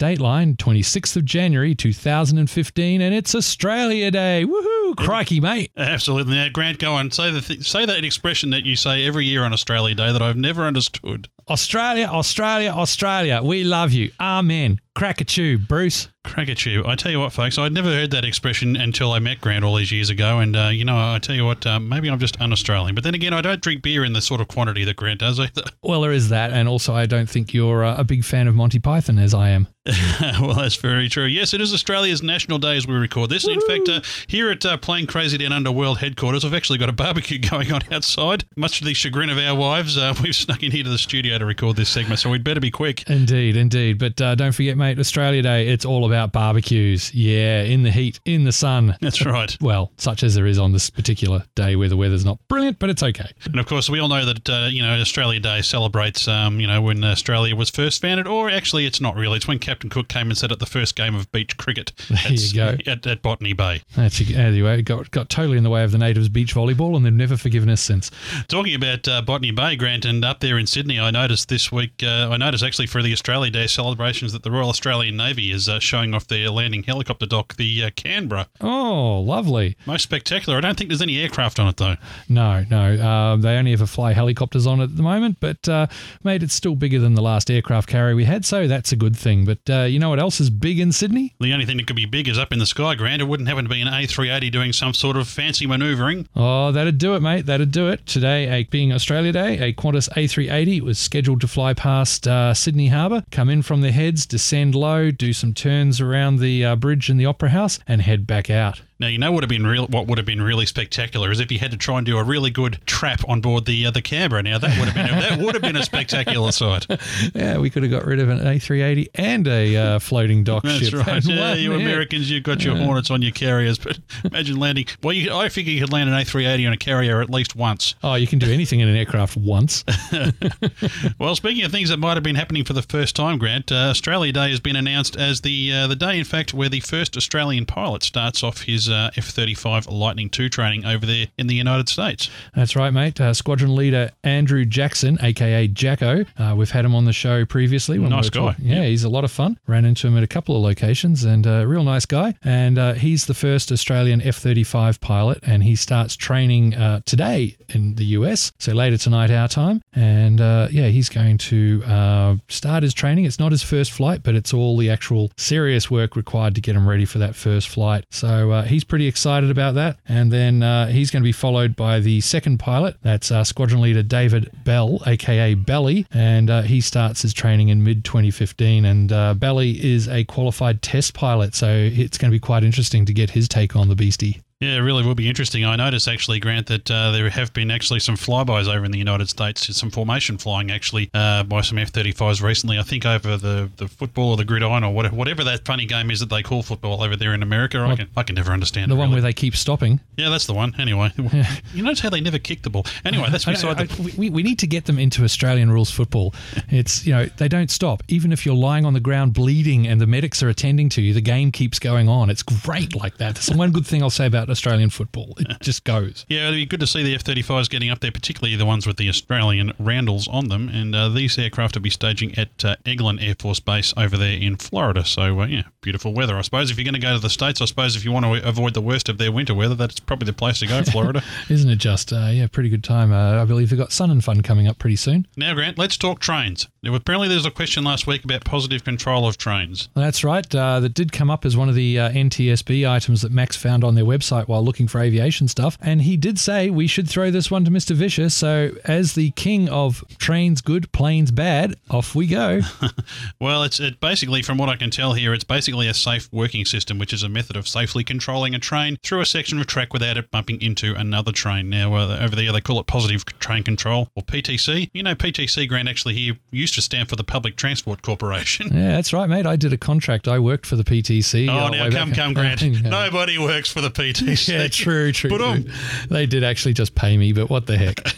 Dateline, 26th of January 2015, and it's Australia Day. Woohoo! Crikey, mate. Absolutely. Now, Grant, go on. Say the th- say that expression that you say every year on Australia Day that I've never understood. Australia, Australia, Australia. We love you. Amen. Crack a chew, Bruce. Crack at you. I tell you what, folks, I'd never heard that expression until I met Grant all these years ago. And, uh, you know, I tell you what, um, maybe I'm just un Australian. But then again, I don't drink beer in the sort of quantity that Grant does either. Well, there is that. And also, I don't think you're uh, a big fan of Monty Python as I am. well, that's very true. Yes, it is Australia's National Day as we record this. In fact, uh, here at uh, Plane Crazy Down Under World Headquarters, I've actually got a barbecue going on outside. Much to the chagrin of our wives, uh, we've snuck in here to the studio to record this segment, so we'd better be quick. Indeed, indeed. But uh, don't forget, mate, Australia Day, it's all about barbecues. Yeah, in the heat, in the sun. That's right. Well, such as there is on this particular day where the weather's not brilliant, but it's okay. And of course, we all know that uh, you know Australia Day celebrates um, you know when Australia was first founded, or actually, it's not really. It's when Captain Cook came and set up the first game of beach cricket. There you go. At, at Botany Bay. That's anyway, got got totally in the way of the natives' beach volleyball, and they've never forgiven us since. Talking about uh, Botany Bay, Grant, and up there in Sydney, I noticed this week. Uh, I noticed actually for the Australia Day celebrations that the Royal Australian Navy is uh, off their landing helicopter dock, the uh, Canberra. Oh, lovely! Most spectacular. I don't think there's any aircraft on it though. No, no. Um, they only ever fly helicopters on it at the moment, but uh, mate, it's still bigger than the last aircraft carrier we had, so that's a good thing. But uh, you know what else is big in Sydney? The only thing that could be big is up in the sky, Grant. It wouldn't happen to be an A380 doing some sort of fancy manoeuvring. Oh, that'd do it, mate. That'd do it. Today, a, being Australia Day, a Qantas A380 was scheduled to fly past uh, Sydney Harbour, come in from the heads, descend low, do some turns around the uh, bridge in the Opera House, and head back out. Now you know what would have been real. What would have been really spectacular is if you had to try and do a really good trap on board the uh, the Canberra. Now that would have been a, that would have been a spectacular sight. Yeah, we could have got rid of an A380 and a uh, floating dock That's ship. right. Yeah, one, you yeah. Americans, you've got your Hornets on your carriers, but imagine landing. Well, you, I figure you could land an A380 on a carrier at least once. Oh, you can do anything in an aircraft once. Well, speaking of things that might have been happening for the first time, Grant, uh, Australia Day has been announced as the uh, the day, in fact, where the first Australian pilot starts off his uh, F-35 Lightning II training over there in the United States. That's right, mate. Uh, Squadron leader Andrew Jackson, aka Jacko. Uh, we've had him on the show previously. when we Nice were guy. talking- Yeah, Yeah. he's a lot of fun. Ran into him at a couple of locations and a real nice guy. And uh, he's the first Australian F 35 pilot, and he starts training uh, today in the US. So later tonight, our time. And uh, yeah, he's going to uh, start his training. It's not his first flight, but it's all the actual serious work required to get him ready for that first flight. So uh, he's pretty excited about that. And then uh, he's going to be followed by the second pilot. That's uh, Squadron Leader David Bell, aka Belly. And uh, he starts his training in mid 2015. And uh, Belly is a qualified test pilot. So it's going to be quite interesting to get his take on the beastie. Yeah, it really will be interesting. I noticed actually, Grant, that uh, there have been actually some flybys over in the United States, some formation flying actually uh, by some F-35s recently. I think over the, the football or the gridiron or whatever, whatever that funny game is that they call football over there in America. I can I can never understand The it, one really. where they keep stopping. Yeah, that's the one. Anyway, you notice how they never kick the ball. Anyway, that's beside don't- the. We, we need to get them into Australian rules football. It's, you know, they don't stop. Even if you're lying on the ground bleeding and the medics are attending to you, the game keeps going on. It's great like that. That's the one good thing I'll say about Australian football. It just goes. Yeah, it'd be good to see the F 35s getting up there, particularly the ones with the Australian roundels on them. And uh, these aircraft will be staging at uh, Eglin Air Force Base over there in Florida. So, uh, yeah, beautiful weather. I suppose if you're going to go to the States, I suppose if you want to avoid the worst of their winter weather, that's probably the place to go, Florida. Isn't it just? Uh, yeah, pretty good time. Uh, I believe they've got Sun and Fun coming up pretty soon. now, Grant, let's talk trains. Now, apparently, there was a question last week about positive control of trains. That's right. Uh, that did come up as one of the uh, NTSB items that Max found on their website while looking for aviation stuff. And he did say we should throw this one to Mr. Vicious. So, as the king of trains good, planes bad, off we go. Well, it's it basically, from what I can tell here, it's basically a safe working system, which is a method of safely controlling a train through a section of track without it bumping into another train. Now, uh, over there, they call it positive train control or PTC. You know, PTC, Grant, actually here used to stand for the Public Transport Corporation. Yeah, that's right, mate. I did a contract. I worked for the PTC. Oh, uh, now come, back- come, Grant. Nobody works for the PTC. Yeah, true, true. But, um. They did actually just pay me, but what the heck?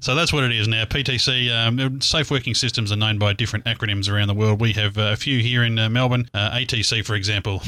So that's what it is now. PTC, um, safe working systems are known by different acronyms around the world. We have uh, a few here in uh, Melbourne. Uh, ATC, for example.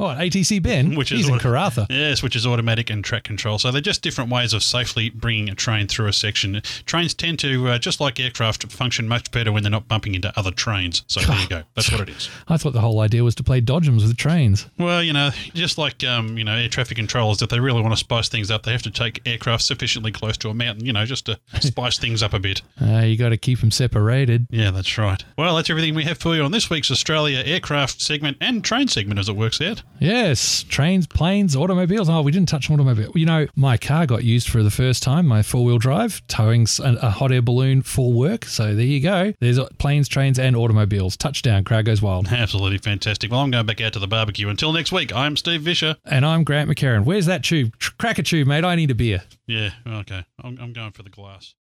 oh, ATC Ben, Which is in Karratha. Yes, which is automatic and track control. So they're just different ways of safely bringing a train through a section. Trains tend to, uh, just like aircraft, function much better when they're not bumping into other trains. So there you go. That's what it is. I thought the whole idea was to play dodgems with trains. Well, you know, just like um, you know, air traffic controllers, if they really want to spice things up, they have to take aircraft sufficiently close to a mountain, you know, just to spice things up a bit. Uh, you got to keep them separated. Yeah, that's right. Well, that's everything we have for you on this week's Australia aircraft segment and train segment, as it works out. Yes, trains, planes, automobiles. Oh, we didn't touch on automobile. You know, my car got used for the first time, my four wheel drive, towing a hot air balloon for work. So there you go. There's planes, trains, and automobiles. Touchdown. Crowd goes wild. Absolutely fantastic. Well, I'm going back out to the barbecue. Until next week, I'm Steve Visscher. And I'm Grant McHerron. Where's that tube? Tr- Crack a tube, mate. I need a beer. Yeah, okay. I'm, I'm going for the glass.